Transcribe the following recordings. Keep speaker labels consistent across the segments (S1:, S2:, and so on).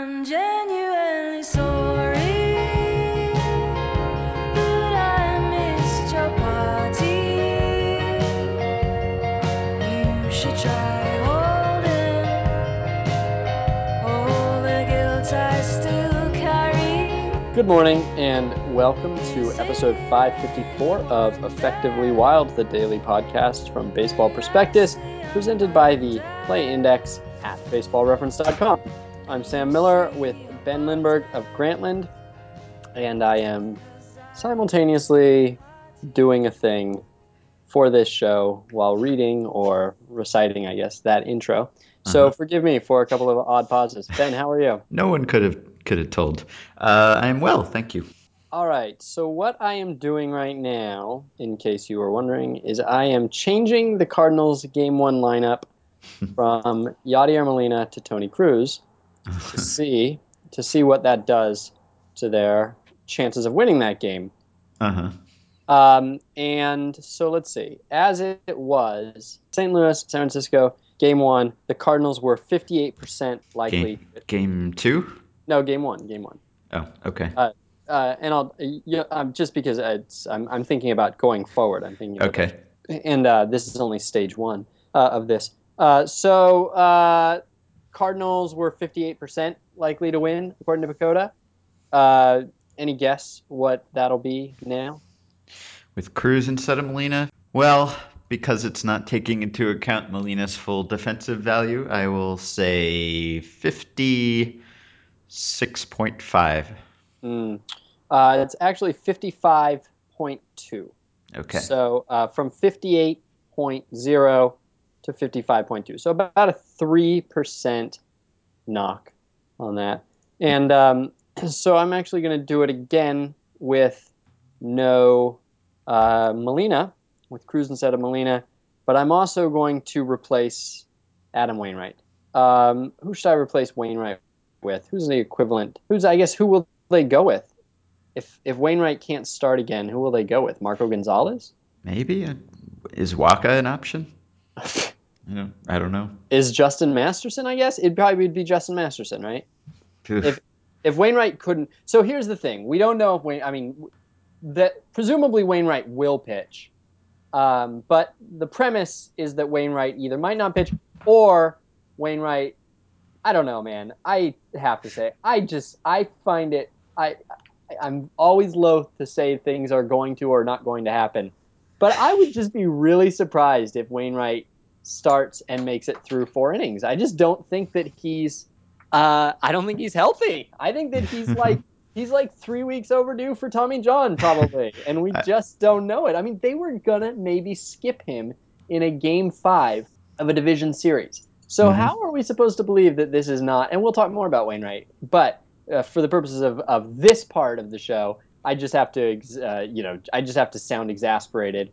S1: I'm genuinely sorry should try holding all the guilt I still carry.
S2: Good morning and welcome to episode 554 of Effectively Wild, the daily podcast from Baseball Prospectus, presented by the Play Index at baseballreference.com. I'm Sam Miller with Ben Lindbergh of Grantland, and I am simultaneously doing a thing for this show while reading or reciting, I guess, that intro. So
S3: Uh-huh.
S2: forgive me for a couple of odd pauses. Ben, how are you?
S3: No one could have could have told. Uh, I am well, thank you.
S2: All right. So what I am doing right now, in case you were wondering, is I am changing the Cardinals game one lineup from Yadier Molina to Tony Cruz to see to see what that does to their chances of winning that game.
S3: Uh huh.
S2: Um, and so let's see. As it was, St. Louis, San Francisco, game one, the Cardinals were 58% likely.
S3: Game game two.
S2: No, game one, game one.
S3: Oh, okay.
S2: Uh, and I'll, yeah, um, just because it's, I'm, I'm thinking about going forward. I'm thinking about
S3: okay.
S2: and uh, this is only stage one uh, of this. Uh, so uh, Cardinals were 58% likely to win, according to PECOTA. Uh, any guess what that'll be now?
S3: With Cruz instead of Molina. Well, because it's not taking into account Molina's full defensive value, I will say fifty six point five.
S2: Mm. Uh, it's actually 55.2.
S3: Okay.
S2: So uh, from 58.0 to 55.2. So about a 3% knock on that. And um, so I'm actually going to do it again with no uh, Molina, with Cruz instead of Molina. But I'm also going to replace Adam Wainwright. Um, who should I replace Wainwright with? Who's the equivalent? Who's I guess who will they go with? If if Wainwright can't start again, who will they go with? Marco Gonzalez?
S3: Maybe is Wacha an option? Know, I don't know.
S2: Is Justin Masterson? I guess it probably would be Justin Masterson, right? If if Wainwright couldn't, so here's the thing: we don't know if Wain. I mean, that presumably Wainwright will pitch, um, but the premise is that Wainwright either might not pitch or Wainwright. I don't know, man. I have to say, I just I find it. I I'm always loath to say things are going to or not going to happen, but I would just be really surprised if Wainwright starts and makes it through four innings. I just don't think that he's. Uh, I don't think he's healthy. I think that he's like he's like three weeks overdue for Tommy John probably, and we just don't know it. I mean, they were gonna maybe skip him in a game five of a division series. So
S3: Mhm.
S2: how are we supposed to believe that this is not? And we'll talk more about Wainwright, but uh, for the purposes of, of this part of the show, I just have to, ex- uh, you know, I just have to sound exasperated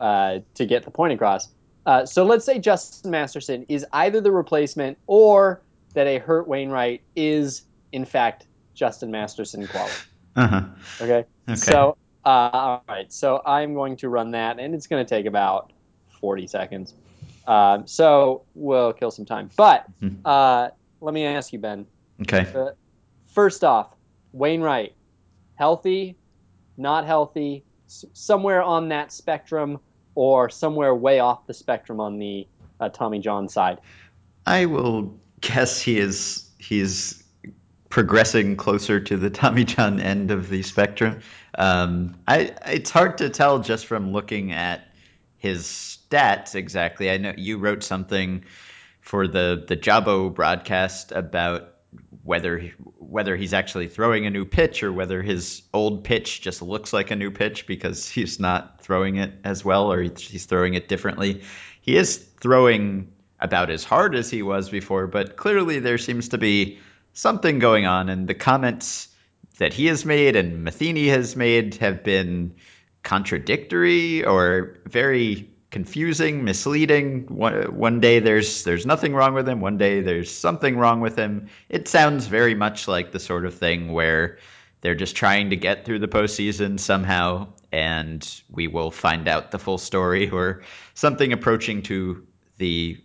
S2: uh, to get the point across. Uh, so let's say Justin Masterson is either the replacement or that a hurt Wainwright is in fact Justin Masterson quality.
S3: uh huh.
S2: Okay.
S3: Okay.
S2: So uh, all right. So I'm going to run that, and it's going to take about 40 seconds. Um, so we'll kill some time. But
S3: Mhm.
S2: uh, let me ask you, Ben.
S3: okay.
S2: Uh, first off, Wainwright, healthy, not healthy, s- somewhere on that spectrum, or somewhere way off the spectrum on the uh, Tommy John side.
S3: I will guess he is he's progressing closer to the Tommy John end of the spectrum. Um, I it's hard to tell just from looking at his stats exactly. I know you wrote something for the the Jabo broadcast about whether he- whether he's actually throwing a new pitch or whether his old pitch just looks like a new pitch because he's not throwing it as well or he's throwing it differently. He is throwing about as hard as he was before, but clearly there seems to be something going on, and the comments that he has made and Matheny has made have been contradictory or very confusing, misleading. One, one day there's there's nothing wrong with him, one day there's something wrong with him. It sounds very much like the sort of thing where they're just trying to get through the postseason somehow, and we will find out the full story or something approaching to the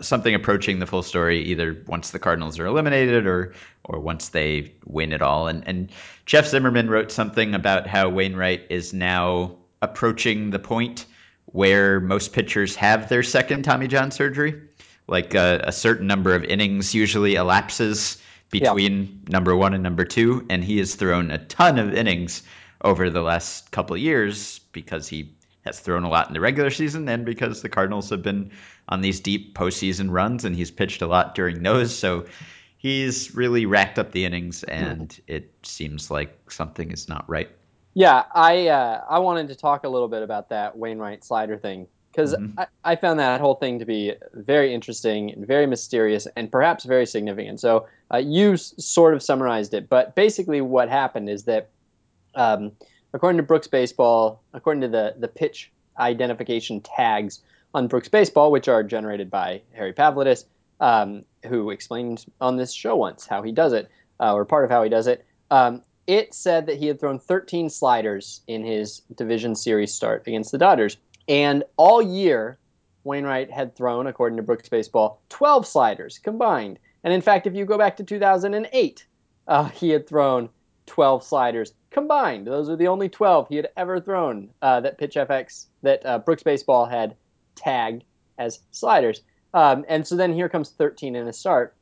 S3: something approaching the full story either once the Cardinals are eliminated or or once they win it all. And and Jeff Zimmerman wrote something about how Wainwright is now approaching the point where most pitchers have their second Tommy John surgery. Like a, a certain number of innings usually elapses between yeah. number one and number two, and he has thrown a ton of innings over the last couple of years because he has thrown a lot in the regular season and because the Cardinals have been on these deep postseason runs and he's pitched a lot during those. So he's really racked up the innings hmm. and it seems like something is not right.
S2: Yeah, I uh, I wanted to talk a little bit about that Wainwright slider thing because mm-hmm. I, I found that whole thing to be very interesting and very mysterious and perhaps very significant. So uh, you s- sort of summarized it, but basically what happened is that um, according to Brooks Baseball, according to the, the pitch identification tags on Brooks Baseball, which are generated by Harry Pavlidis, um, who explained on this show once how he does it, uh, or part of how he does it. Um, it said that he had thrown 13 sliders in his division series start against the Dodgers. And all year, Wainwright had thrown, according to Brooks Baseball, 12 sliders combined. And in fact, if you go back to 2008, uh, he had thrown 12 sliders combined. Those are the only 12 he had ever thrown uh, that Pitch FX, that uh, Brooks Baseball had tagged as sliders. Um, and so then here comes 13 in a start.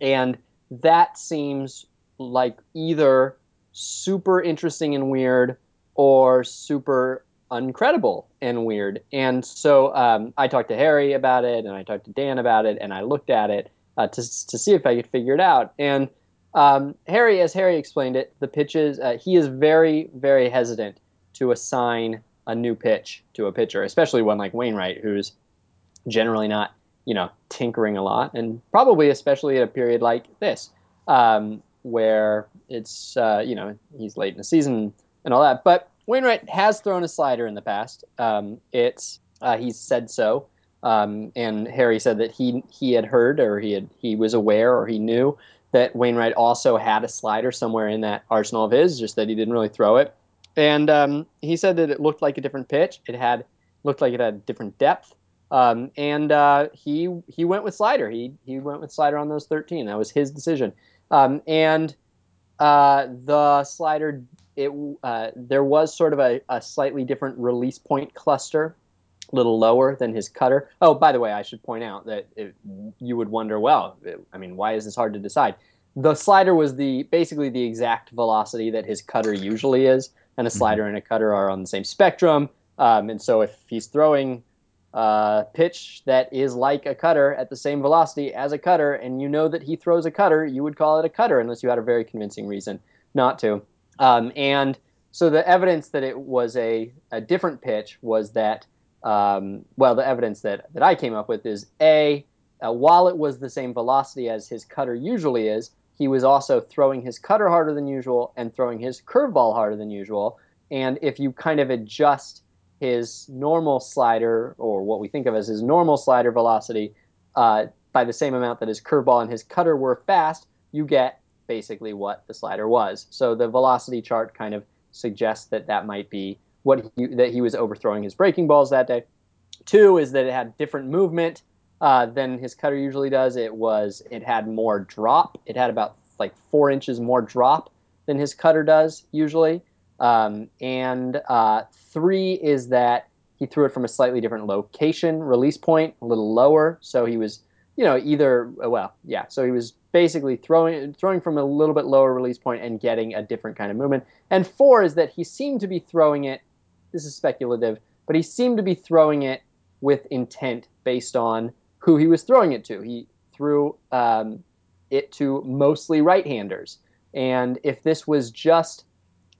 S2: And that seems like either super interesting and weird or super uncredible and weird. And so um, I talked to Harry about it and I talked to Dan about it and I looked at it uh, to, to see if I could figure it out. And um, Harry, as Harry explained it, the pitches, uh, he is very, very hesitant to assign a new pitch to a pitcher, especially one like Wainwright, who's generally not, you know, tinkering a lot, and probably especially at a period like this, um, where it's, uh, you know, he's late in the season and all that. But Wainwright has thrown a slider in the past. Um, it's uh, he's said so, um, and Harry said that he he had heard or he had he was aware or he knew that Wainwright also had a slider somewhere in that arsenal of his, just that he didn't really throw it. And um, he said that it looked like a different pitch. It had looked like it had different depth. Um, and uh, he he went with slider. He he went with slider on those 13. That was his decision. Um, and uh, the slider, it uh, there was sort of a, a slightly different release point cluster a little lower than his cutter. Oh, by the way, I should point out that it, you would wonder, well, it, I mean, why is this hard to decide? The slider was the basically the exact velocity that his cutter usually is, and a mm-hmm. slider and a cutter are on the same spectrum. Um, and so if he's throwing a pitch that is like a cutter at the same velocity as a cutter, and you know that he throws a cutter, you would call it a cutter unless you had a very convincing reason not to. Um, and so the evidence that it was a, a different pitch was that um, well, the evidence that, that I came up with is A, uh, while it was the same velocity as his cutter usually is, he was also throwing his cutter harder than usual and throwing his curveball harder than usual. And if you kind of adjust his normal slider, or what we think of as his normal slider velocity, uh, by the same amount that his curveball and his cutter were fast, you get basically what the slider was. So the velocity chart kind of suggests that that might be what he, that he was overthrowing his breaking balls that day. Two is that it had different movement uh, than his cutter usually does. It was it had more drop. It had about like four inches more drop than his cutter does usually. Um, and uh, three is that he threw it from a slightly different location, release point, a little lower. So he was, you know, either well, yeah. So he was basically throwing throwing from a little bit lower release point and getting a different kind of movement. And four is that he seemed to be throwing it this is speculative, but he seemed to be throwing it with intent based on who he was throwing it to. He threw um, it to mostly right-handers, and if this was just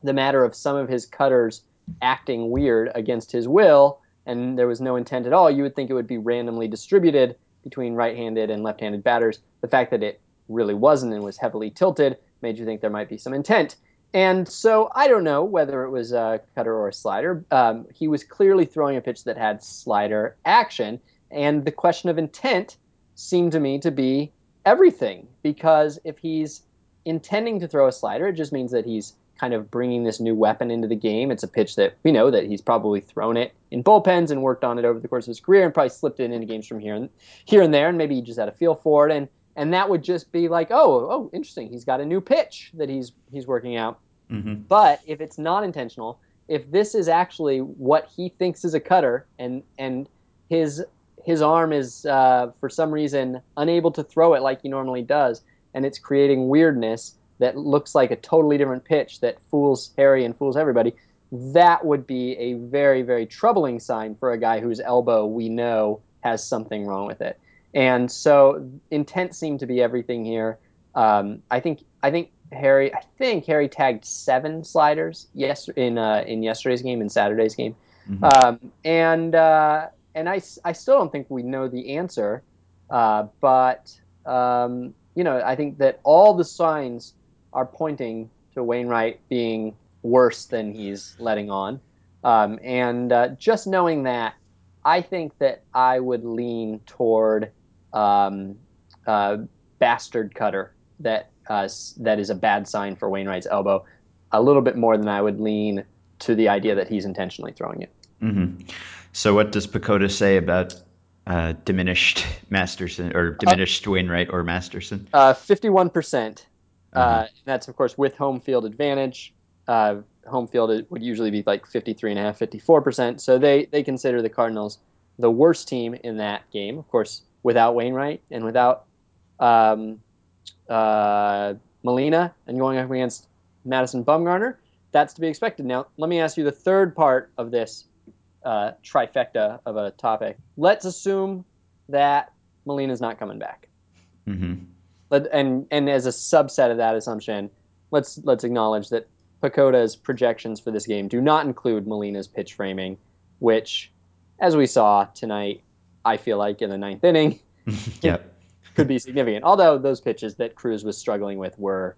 S2: the matter of some of his cutters acting weird against his will, and there was no intent at all, you would think it would be randomly distributed between right-handed and left-handed batters. The fact that it really wasn't and was heavily tilted made you think there might be some intent. And so I don't know whether it was a cutter or a slider. Um, he was clearly throwing a pitch that had slider action. And the question of intent seemed to me to be everything because if he's intending to throw a slider, it just means that he's kind of bringing this new weapon into the game. It's a pitch that we know that he's probably thrown it in bullpens and worked on it over the course of his career and probably slipped it into games from here and here and there and maybe he just had a feel for it and and that would just be like, oh, oh, interesting. He's got a new pitch that he's he's working out. Mm-hmm. But if it's not intentional, if this is actually what he thinks is a cutter and and his his arm is uh, for some reason unable to throw it like he normally does, and it's creating weirdness that looks like a totally different pitch that fools Harry and fools everybody, that would be a very, very troubling sign for a guy whose elbow we know has something wrong with it. And so intent seemed to be everything here. Um, I think I think Harry I think Harry tagged seven sliders yes in uh, in yesterday's game in Saturday's game, mm-hmm. um, and uh, and I, I still don't think we know the answer, uh, but um, you know I think that all the signs are pointing to Wainwright being worse than he's letting on. Um, and uh, just knowing that, I think that I would lean toward um, uh, bastard cutter that uh, that is a bad sign for Wainwright's elbow, a little bit more than I would lean to the idea that he's intentionally throwing it.
S3: Mm-hmm. So, what does PECOTA say about uh, diminished Masterson or diminished Wainwright or Masterson?
S2: Uh, fifty-one percent uh-huh. Uh, that's, of course, with home field advantage. Uh, home field would usually be like 53.5%, 54%. So they, they consider the Cardinals the worst team in that game, of course, without Wainwright and without um, uh, Molina and going up against Madison Bumgarner. That's to be expected. Now, let me ask you the third part of this uh, trifecta of a topic. Let's assume that Molina's not coming back. Mm-hmm and and as a subset of that assumption, let's let's acknowledge that PECOTA's projections for this game do not include Molina's pitch framing, which, as we saw tonight, I feel like in the ninth inning,
S3: yeah,
S2: could be significant. Although those pitches that Cruz was struggling with were,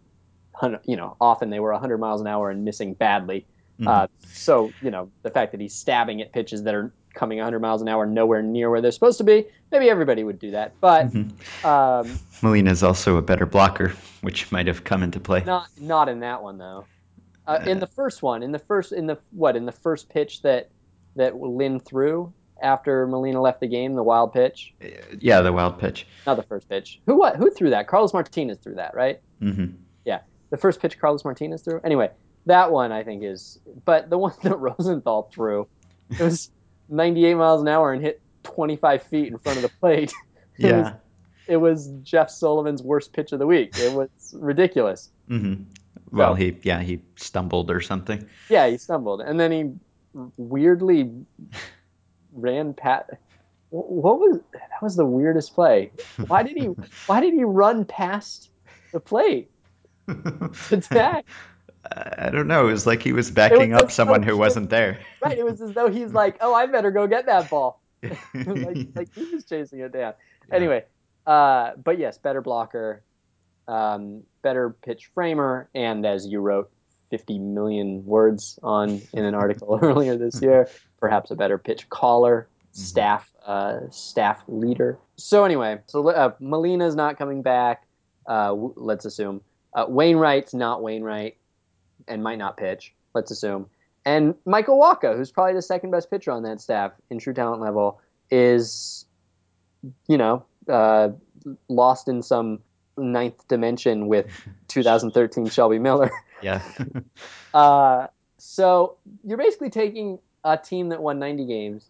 S2: you know, often they were 100 miles an hour and missing badly. Mm-hmm. Uh, so you know the fact that he's stabbing at pitches that are coming 100 miles an hour nowhere near where they're supposed to be. Maybe everybody would do that, but mm-hmm. um,
S3: Molina is also a better blocker, which might have come into play.
S2: Not not in that one though. Uh, in the first one, in the first in the what in the first pitch that that Lynn threw after Molina left the game, the wild pitch.
S3: Yeah, the wild pitch.
S2: Not the first pitch. Who what? Who threw that? Carlos Martinez threw that, right?
S3: Mm-hmm.
S2: Yeah, the first pitch Carlos Martinez threw. Anyway, that one I think is, but the one that Rosenthal threw, it was 98 miles an hour and hit 25 feet in front of the plate.
S3: it yeah. Was,
S2: it was Jeff Sullivan's worst pitch of the week. It was ridiculous.
S3: Mm-hmm. Well, so, he yeah he stumbled or something.
S2: Yeah, he stumbled, and then he weirdly ran pat. What was that? Was the weirdest play? Why did he? why did he run past the plate? Attack.
S3: I don't know. It was like he was backing was up someone who wasn't there.
S2: Right. It was as though he's like, "Oh, I better go get that ball." like, like he was chasing it down. Yeah. Anyway, uh, but yes, better blocker, um, better pitch framer, and as you wrote 50 million words on in an article earlier this year, perhaps a better pitch caller, mm-hmm. staff uh, staff leader. So anyway, so uh, Molina's not coming back. Uh, let's assume uh, Wainwright's not Wainwright and might not pitch. Let's assume. And Michael Wacha, who's probably the second best pitcher on that staff in true talent level, is, you know, uh, lost in some ninth dimension with 2013 Shelby Miller.
S3: Yeah.
S2: uh, so you're basically taking a team that won 90 games.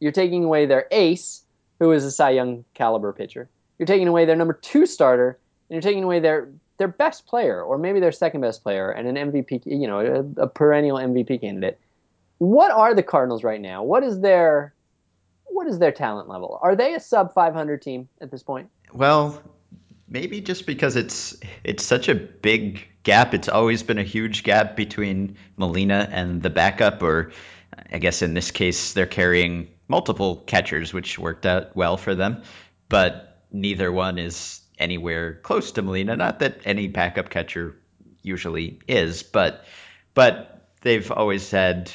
S2: You're taking away their ace, who is a Cy Young caliber pitcher. You're taking away their number two starter, and you're taking away their their best player, or maybe their second best player, and an MVP, you know, a, a perennial MVP candidate. What are the Cardinals right now? What is their what is their talent level? Are they a sub 500 team at this point?
S3: Well, maybe just because it's it's such a big gap. It's always been a huge gap between Molina and the backup, or I guess in this case they're carrying multiple catchers, which worked out well for them, but neither one is anywhere close to Molina. Not that any backup catcher usually is, but but they've always had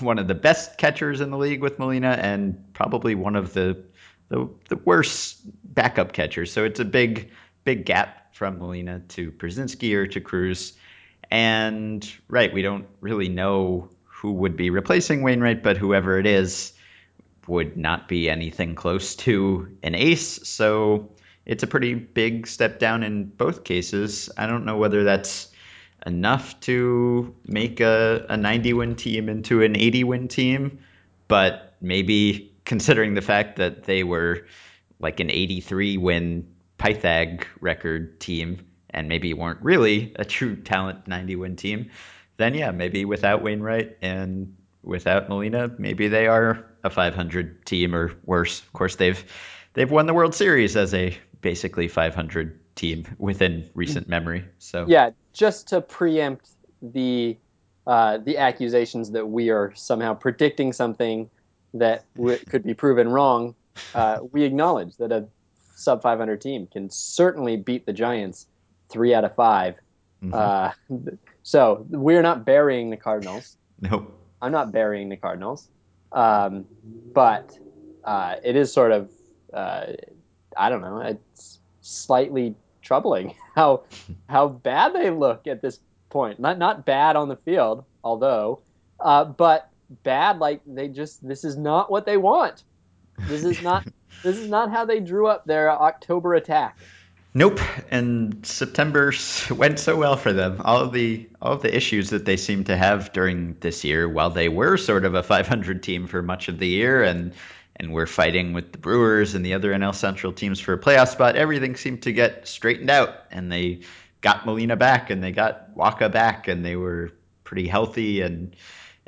S3: one of the best catchers in the league with Molina and probably one of the the, the worst backup catchers. So it's a big big gap from Molina to Pierzynski or to Cruz. And right, we don't really know who would be replacing Wainwright, but whoever it is would not be anything close to an ace. So it's a pretty big step down in both cases. I don't know whether that's enough to make a, a 90 win team into an 80 win team, but maybe considering the fact that they were like an 83 win Pythag record team and maybe weren't really a true talent 90 win team, then yeah, maybe without Wainwright and without Molina, maybe they are a 500 team or worse. Of course, they've they've won the World Series as a basically 500 team within recent memory. So
S2: yeah, just to preempt the uh, the accusations that we are somehow predicting something that w- could be proven wrong, uh, we acknowledge that a sub 500 team can certainly beat the Giants three out of 5 mm-hmm. uh, so we're not burying the Cardinals.
S3: Nope.
S2: I'm not burying the Cardinals, um, but uh, it is sort of uh, I don't know. It's slightly troubling how how bad they look at this point. Not not bad on the field, although, uh, but bad like they just this is not what they want. This is not this is not how they drew up their October attack.
S3: Nope, and September went so well for them. All of the all of the issues that they seem to have during this year, while they were sort of a 500 team for much of the year, and and we're fighting with the Brewers and the other NL Central teams for a playoff spot, everything seemed to get straightened out, and they got Molina back, and they got Wacha back, and they were pretty healthy and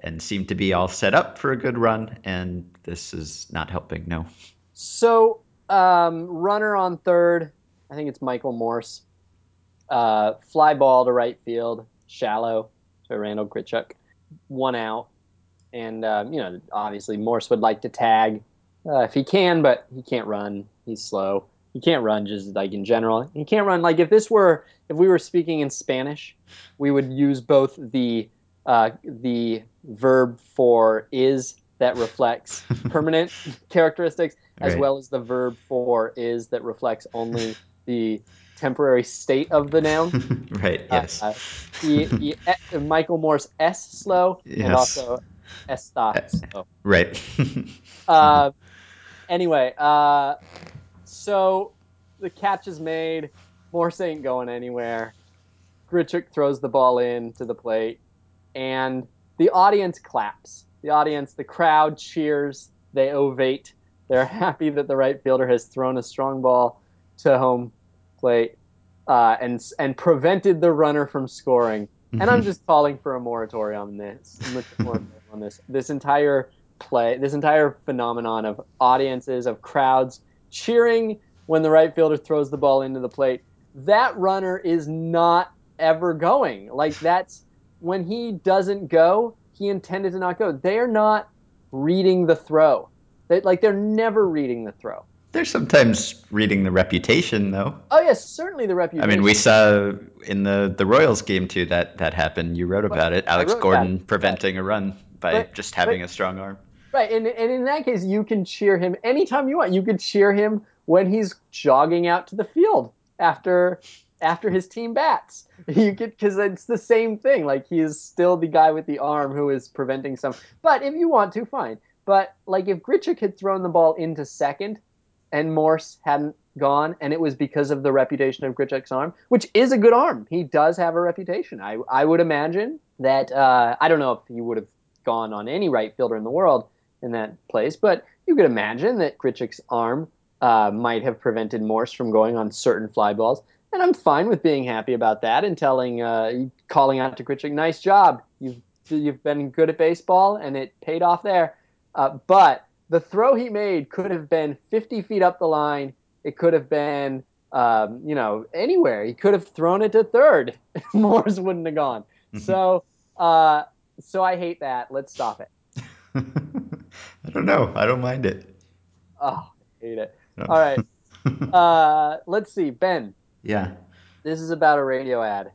S3: and seemed to be all set up for a good run. And this is not helping. No.
S2: So um, runner on third I think it's Michael Morse. Uh, fly ball to right field, shallow to Randall Grichuk, one out. And, um, you know, obviously Morse would like to tag uh, if he can, but he can't run. He's slow. He can't run just like in general. He can't run. Like if this were, if we were speaking in Spanish, we would use both the uh, the verb for is that reflects permanent characteristics as right. well as the verb for is that reflects only the temporary state of the noun.
S3: right. Uh, yes. Uh,
S2: he, he, uh, Michael Morse S slow yes. and also está uh, slow.
S3: Right.
S2: uh, anyway, uh, so the catch is made. Morse ain't going anywhere. Grichuk throws the ball in to the plate, and the audience claps. The audience, the crowd cheers. They ovate. They're happy that the right fielder has thrown a strong ball to home plate uh, and and prevented the runner from scoring. Mm-hmm. And I'm mm-hmm. just calling for a moratorium on this. on this. This entire play, this entire phenomenon of audiences, of crowds cheering when the right fielder throws the ball into the plate. That runner is not ever going. Like that's when he doesn't go, he intended to not go. They are not reading the throw. They, like they're never reading the throw.
S3: They're sometimes reading the reputation, though.
S2: Oh yes, certainly the reputation.
S3: I mean, we saw in the the Royals game too that that happened. You wrote about it. Alex Gordon preventing a run by but, just having but, a strong arm.
S2: Right, and and in that case, you can cheer him anytime you want. You could cheer him when he's jogging out to the field after after his team bats. You could because it's the same thing. Like he is still the guy with the arm who is preventing some. But if you want to, fine. But like if Grichuk had thrown the ball into second and Morse hadn't gone, and it was because of the reputation of Grichuk's arm, which is a good arm. He does have a reputation. I, I would imagine that uh, I don't know if he would have gone on any right fielder in the world in that place, but you could imagine that Grichuk's arm uh, might have prevented Morse from going on certain fly balls. And I'm fine with being happy about that and telling, uh, calling out to Grichuk, nice job. You've you've been good at baseball, and it paid off there. Uh, but the throw he made could have been 50 feet up the line. It could have been, um, you know, anywhere. He could have thrown it to third. Morse wouldn't have gone. Mm-hmm. So, uh, so I hate that. Let's stop it.
S3: I don't know. I don't mind it.
S2: Oh, I hate it. No. All right. uh, let's see, Ben.
S3: Yeah.
S2: This is about a radio ad.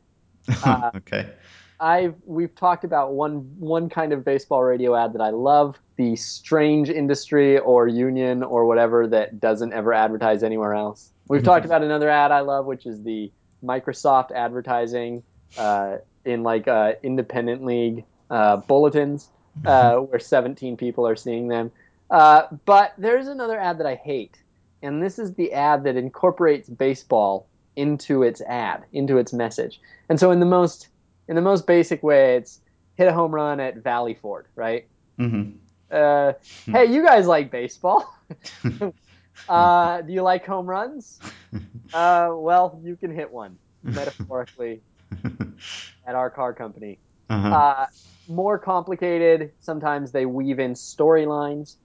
S2: Uh,
S3: okay.
S2: I've we've talked about one one kind of baseball radio ad that I love, the strange industry or union or whatever that doesn't ever advertise anywhere else. We've talked about another ad I love, which is the Microsoft advertising uh, in like uh, independent league uh, bulletins uh, where 17 people are seeing them. Uh, but there's another ad that I hate, and this is the ad that incorporates baseball into its ad, into its message. And so in the most in the most basic way, it's hit a home run at Valley Ford, right?
S3: Mm-hmm.
S2: Uh, hey, you guys like baseball? uh, do you like home runs? Uh, well, you can hit one metaphorically at our car company.
S3: Uh-huh.
S2: More complicated. Sometimes they weave in storylines,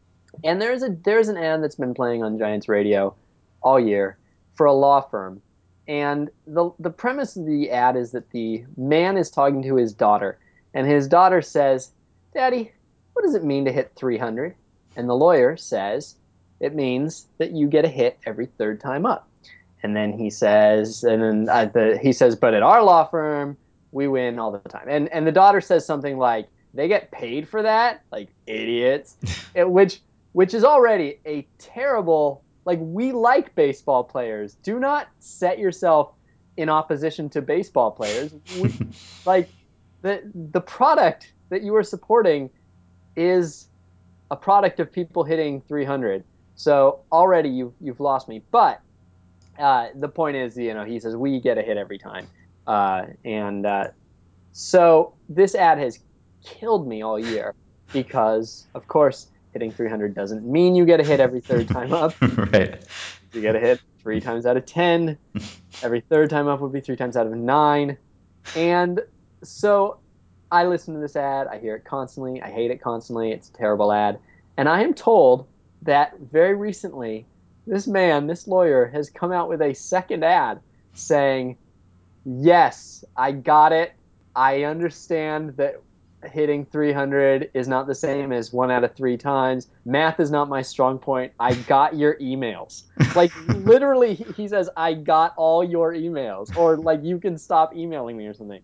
S2: and there's a there's an ad that's been playing on Giants radio all year for a law firm, and the the premise of the ad is that the man is talking to his daughter, and his daughter says, "Daddy, what does it mean to hit 300?" And the lawyer says, "It means that you get a hit every third time up." And then he says, and then uh, the, he says, "But at our law firm." We win all the time. And and the daughter says something like, "They get paid for that, like idiots," it, which which is already a terrible. Like we like baseball players. Do not set yourself in opposition to baseball players. We, like the the product that you are supporting is a product of people hitting 300. So already you've you've lost me. But uh, the point is, you know, he says we get a hit every time. Uh, and uh, so this ad has killed me all year because, of course, hitting 300 doesn't mean you get a hit every third time up.
S3: right.
S2: You get a hit three times out of 10. Every third time up would be three times out of nine. And so I listen to this ad. I hear it constantly. I hate it constantly. It's a terrible ad. And I am told that very recently, this man, this lawyer, has come out with a second ad saying, yes, I got it. I understand that hitting 300 is not the same as one out of three times. Math is not my strong point. I got your emails. Like literally, he says, I got all your emails, or like you can stop emailing me or something.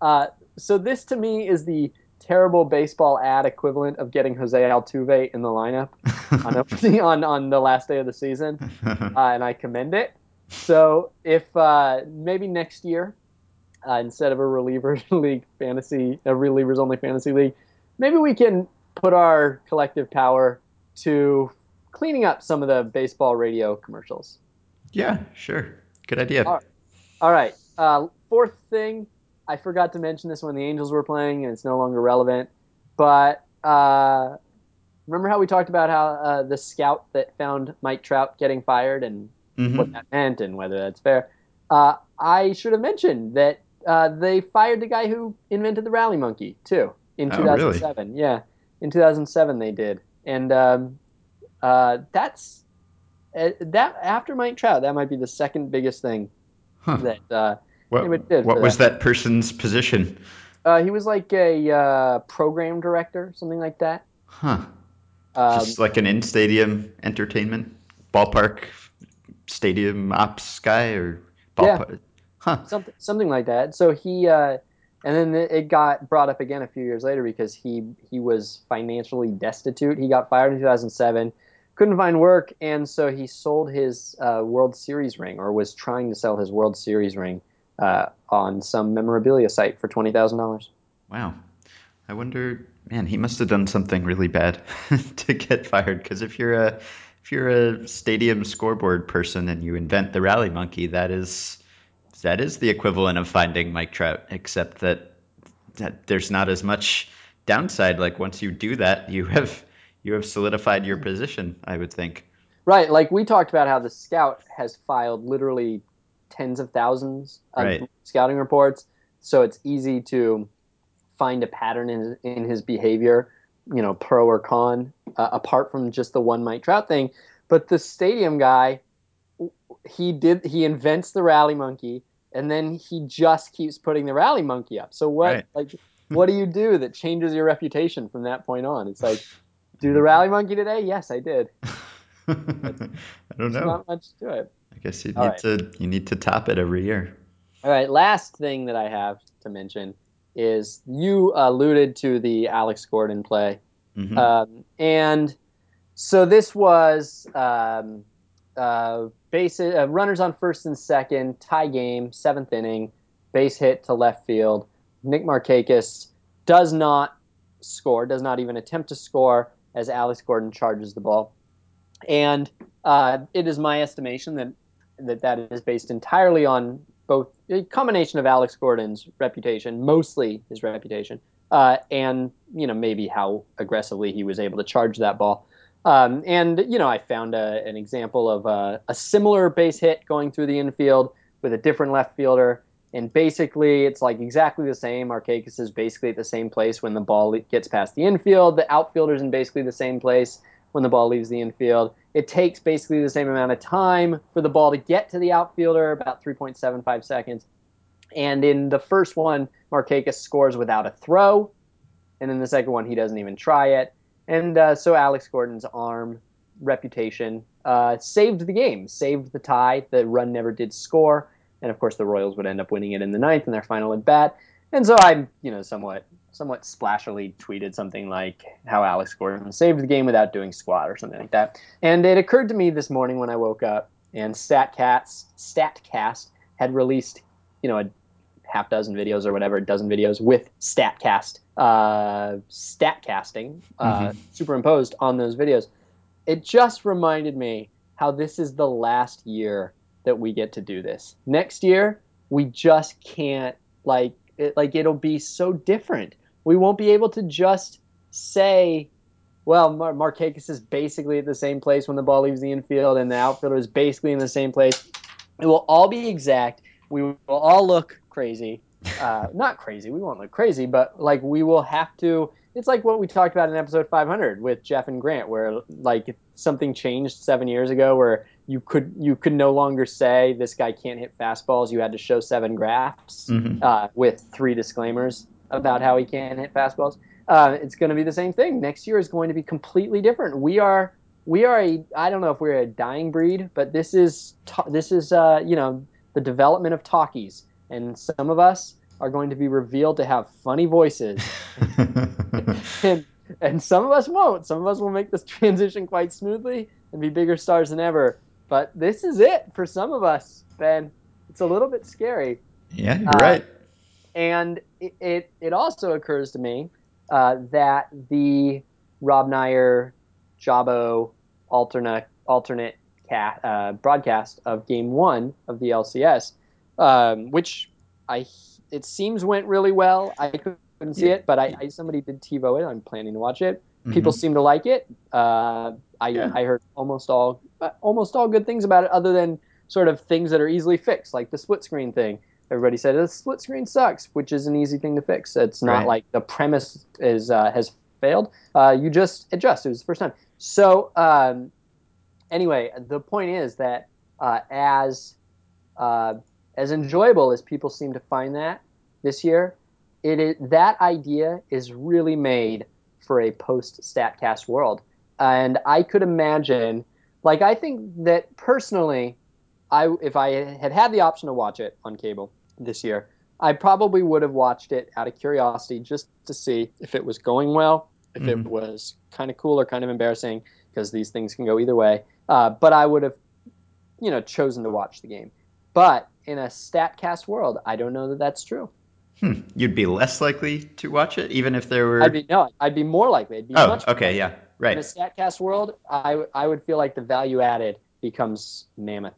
S2: Uh, so this to me is the terrible baseball ad equivalent of getting Jose Altuve in the lineup on, on, on the last day of the season, uh, and I commend it. So if uh, maybe next year, uh, instead of a reliever league fantasy, a relievers only fantasy league, maybe we can put our collective power to cleaning up some of the baseball radio commercials.
S3: Yeah, sure. Good idea.
S2: All right. All right. Uh, fourth thing, I forgot to mention this when the Angels were playing, and it's no longer relevant. But uh, remember how we talked about how uh, the scout that found Mike Trout getting fired and
S3: Mhm.
S2: what that meant and whether that's fair. Uh, I should have mentioned that uh, they fired the guy who invented the rally monkey too in
S3: Oh, really?
S2: 2007. Yeah, in 2007 they did, and um, uh, that's uh, that after Mike Trout, that might be the second biggest thing
S3: Huh.
S2: that uh,
S3: What,
S2: did
S3: what was that person's position?
S2: uh, he was like a uh, program director, something like that.
S3: Huh.
S2: Um,
S3: Just like an in stadium entertainment ballpark stadium ops guy or
S2: Yeah.
S3: Huh.
S2: something something like that. So he uh, and then it got brought up again a few years later because he he was financially destitute. He got fired in 2007, couldn't find work, and so he sold his uh, World Series ring or was trying to sell his World Series ring uh, on some memorabilia site for twenty thousand dollars.
S3: Wow. I wonder, man, he must have done something really bad to get fired. Because if you're a if you're a stadium scoreboard person and you invent the rally monkey, that is that is the equivalent of finding Mike Trout, except that that there's not as much downside. Like once you do that, you have you have solidified your position. I would think.
S2: Right, like we talked about how the scout has filed literally tens of thousands of
S3: Right.
S2: scouting reports, so it's easy to find a pattern in, in his behavior, you know, pro or con, Uh, apart from just the one Mike Trout thing. But the stadium guy, he did he invents the rally monkey, and then he just keeps putting the rally monkey up. So what,
S3: Right.
S2: like, what do you do that changes your reputation from that point on? It's like, do the rally monkey today? Yes, I did.
S3: I don't know.
S2: not much to it.
S3: I guess you need
S2: right.
S3: to you need to top it every year.
S2: All right, last thing that I have to mention is you alluded to the Alex Gordon play.
S3: Mhm.
S2: Um, and so this was um, uh, base, uh, runners on first and second, tie game, seventh inning. base hit to left field. Nick Markakis does not score, does not even attempt to score as Alex Gordon charges the ball. And uh, it is my estimation that, that that is based entirely on both a combination of Alex Gordon's reputation, mostly his reputation, uh, and you know maybe how aggressively he was able to charge that ball. Um, and you know, I found a, an example of a, a, similar base hit going through the infield with a different left fielder, and basically it's like exactly the same. Markakis is basically at the same place when the ball gets past the infield. The outfielder's in basically the same place when the ball leaves the infield. It takes basically the same amount of time for the ball to get to the outfielder, about 3.75 seconds. And in the first one, Markakis scores without a throw, and in the second one, he doesn't even try it and uh, so Alex Gordon's arm reputation uh, saved the game, saved the tie. The run never did score, and of course the Royals would end up winning it in the ninth in their final at bat. And so I, you know, somewhat somewhat splashily tweeted something like how Alex Gordon saved the game without doing squat or something like that. And it occurred to me this morning when I woke up and StatCast StatCast had released, you know, a half dozen videos or whatever, a dozen videos with StatCast, uh, StatCasting uh, mm-hmm. superimposed on those videos. It just reminded me how this is the last year that we get to do this. Next year, we just can't like it, like it'll be so different. We won't be able to just say, well, Mar- Markakis is basically at the same place when the ball leaves the infield, and the outfielder is basically in the same place. It will all be exact. We will all look crazy. Uh, not crazy. We won't look crazy, but like we will have to. It's like what we talked about in episode 500 with Jeff and Grant, where like something changed seven years ago, where you could you could no longer say this guy can't hit fastballs. You had to show seven graphs mm-hmm. uh, with three disclaimers about how he can't hit fastballs. Uh, it's going to be the same thing. Next year is going to be completely different. We are we are a I don't know if we're a dying breed, but this is this is uh, you know the development of talkies and some of us are going to be revealed to have funny voices. and, and some of us won't. Some of us will make this transition quite smoothly and be bigger stars than ever. But this is it for some of us, Ben. It's a little bit scary.
S3: Yeah, you're uh, right.
S2: And it, it, it, also occurs to me uh, that the Rob Neyer Jabo alternate alternate cat, uh, broadcast of Game One of the LCS um, which I it seems went really well. I couldn't see it, but I, I somebody did TiVo it. I'm planning to watch it. Mm-hmm. People seem to like it. Uh, I yeah. I heard almost all almost all good things about it, other than sort of things that are easily fixed, like the split screen thing. Everybody said the split screen sucks, which is an easy thing to fix. It's not right. like the premise is uh, has failed. Uh, you just adjust. It was the first time. So um, anyway, the point is that uh, as uh, as enjoyable as people seem to find that this year, it is, that idea is really made for a post Statcast world. And I could imagine, like, I think that personally, I if I had had the option to watch it on cable this year, I probably would have watched it out of curiosity just to see if it was going well, if mm-hmm. it was kind of cool or kind of embarrassing, because these things can go either way. Uh, but I would have, you know, chosen to watch the game. But in a Statcast world, I don't know that that's true.
S3: Hmm. You'd be less likely to watch it, even if there were.
S2: I'd be no. I'd be more likely.
S3: Be oh, okay, yeah, right.
S2: In a Statcast world, I I would feel like the value added becomes mammoth.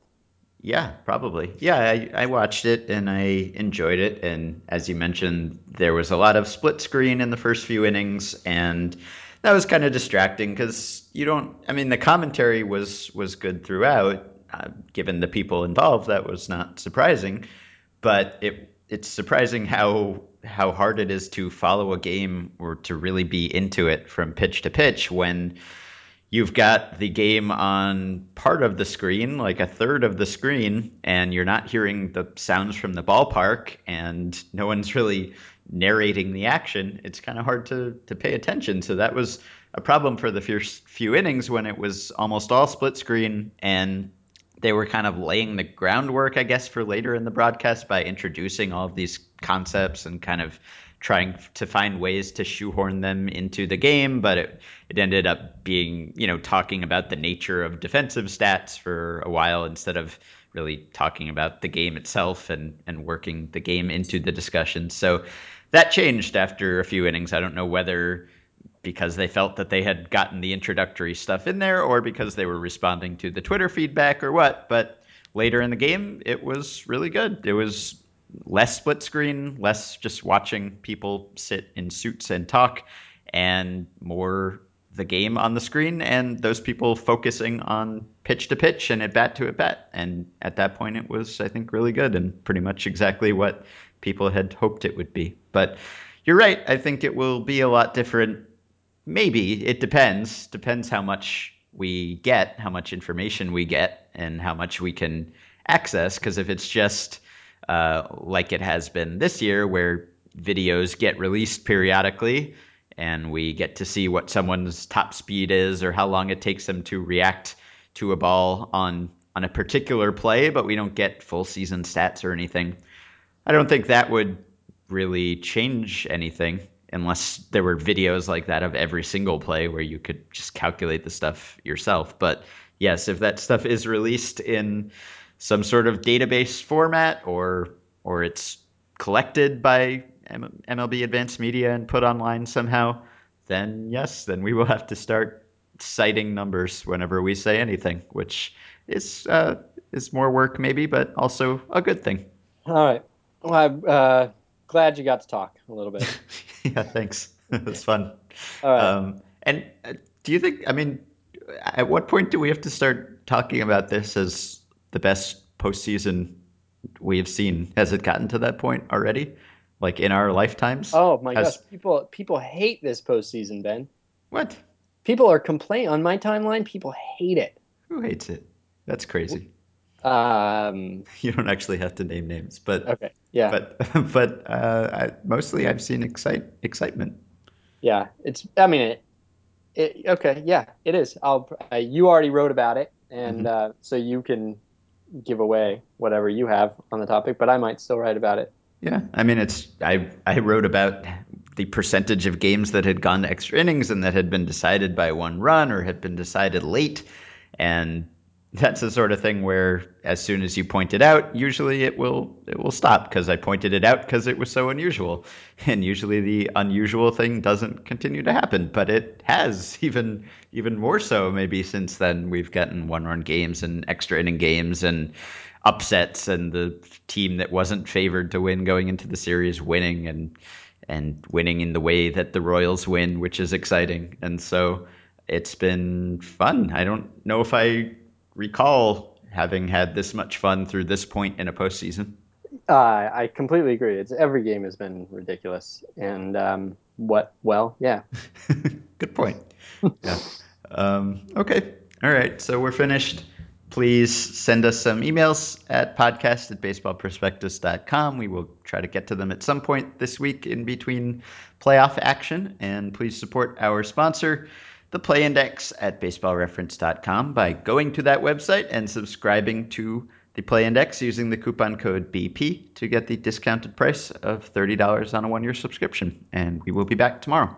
S3: Yeah, probably. Yeah, I, I watched it and I enjoyed it. And as you mentioned, there was a lot of split screen in the first few innings, and that was kind of distracting because you don't. I mean, the commentary was was good throughout, uh, given the people involved, that was not surprising. But it it's surprising how how hard it is to follow a game or to really be into it from pitch to pitch when you've got the game on part of the screen, like a third of the screen, and you're not hearing the sounds from the ballpark, and no one's really narrating the action. It's kind of hard to to pay attention. So that was a problem for the first few innings when it was almost all split screen and they were kind of laying the groundwork, I guess, for later in the broadcast by introducing all of these concepts and kind of trying to find ways to shoehorn them into the game. But it, it ended up being, you know, talking about the nature of defensive stats for a while instead of really talking about the game itself and and working the game into the discussion. So that changed after a few innings. I don't know whether because they felt that they had gotten the introductory stuff in there or because they were responding to the Twitter feedback or what, but later in the game it was really good. It was less split screen, less just watching people sit in suits and talk and more the game on the screen and those people focusing on pitch to pitch and at bat to at bat. And at that point, it was, I think, really good and pretty much exactly what people had hoped it would be. But you're right. I think it will be a lot different. Maybe it depends. Depends how much we get, how much information we get, and how much we can access. Because if it's just uh, like it has been this year, where videos get released periodically and we get to see what someone's top speed is or how long it takes them to react to a ball on on a particular play, but we don't get full season stats or anything. I don't think that would really change anything unless there were videos like that of every single play where you could just calculate the stuff yourself. But yes, if that stuff is released in some sort of database format or or it's collected by MLB Advanced Media and put online somehow, then yes, then we will have to start citing numbers whenever we say anything, which is uh, is more work maybe, but also a good thing.
S2: All right. Well, I'm uh, glad you got to talk a little bit.
S3: yeah, thanks. It's fun. All right. Um, and uh, do you think? I mean, at what point do we have to start talking about this as the best postseason we have seen? Has it gotten to that point already? like in our lifetimes.
S2: Oh my Has... gosh, people people hate this postseason, Ben.
S3: What?
S2: People are complaining on my timeline. People hate it.
S3: Who hates it? That's crazy.
S2: Um,
S3: you don't actually have to name names, but
S2: okay, yeah.
S3: But but uh, I, mostly I've seen excite excitement.
S2: Yeah, it's. I mean, it. it okay, yeah, it is. I'll. Uh, you already wrote about it, and mm-hmm. uh, so you can give away whatever you have on the topic. But I might still write about it.
S3: Yeah, I mean, it's I I wrote about the percentage of games that had gone to extra innings and that had been decided by one run or had been decided late, and that's the sort of thing where as soon as you point it out, usually it will it will stop because I pointed it out because it was so unusual, and usually the unusual thing doesn't continue to happen, but it has even even more so maybe since then. We've gotten one run games and extra inning games and upsets and the team that wasn't favored to win going into the series winning and and winning in the way that the Royals win, which is exciting. And so it's been fun. I don't know if I recall having had this much fun through this point in a postseason.
S2: Uh, I completely agree. It's every game has been ridiculous, and um, what? Well, yeah.
S3: Good point. yeah. Um, okay. All right. So we're finished please send us some emails at podcast at baseballprospectus.com. We will try to get to them at some point this week in between playoff action. And please support our sponsor, the Play Index, at baseballreference.com by going to that website and subscribing to the Play Index using the coupon code BP to get the discounted price of $30 on a one year subscription. And we will be back tomorrow.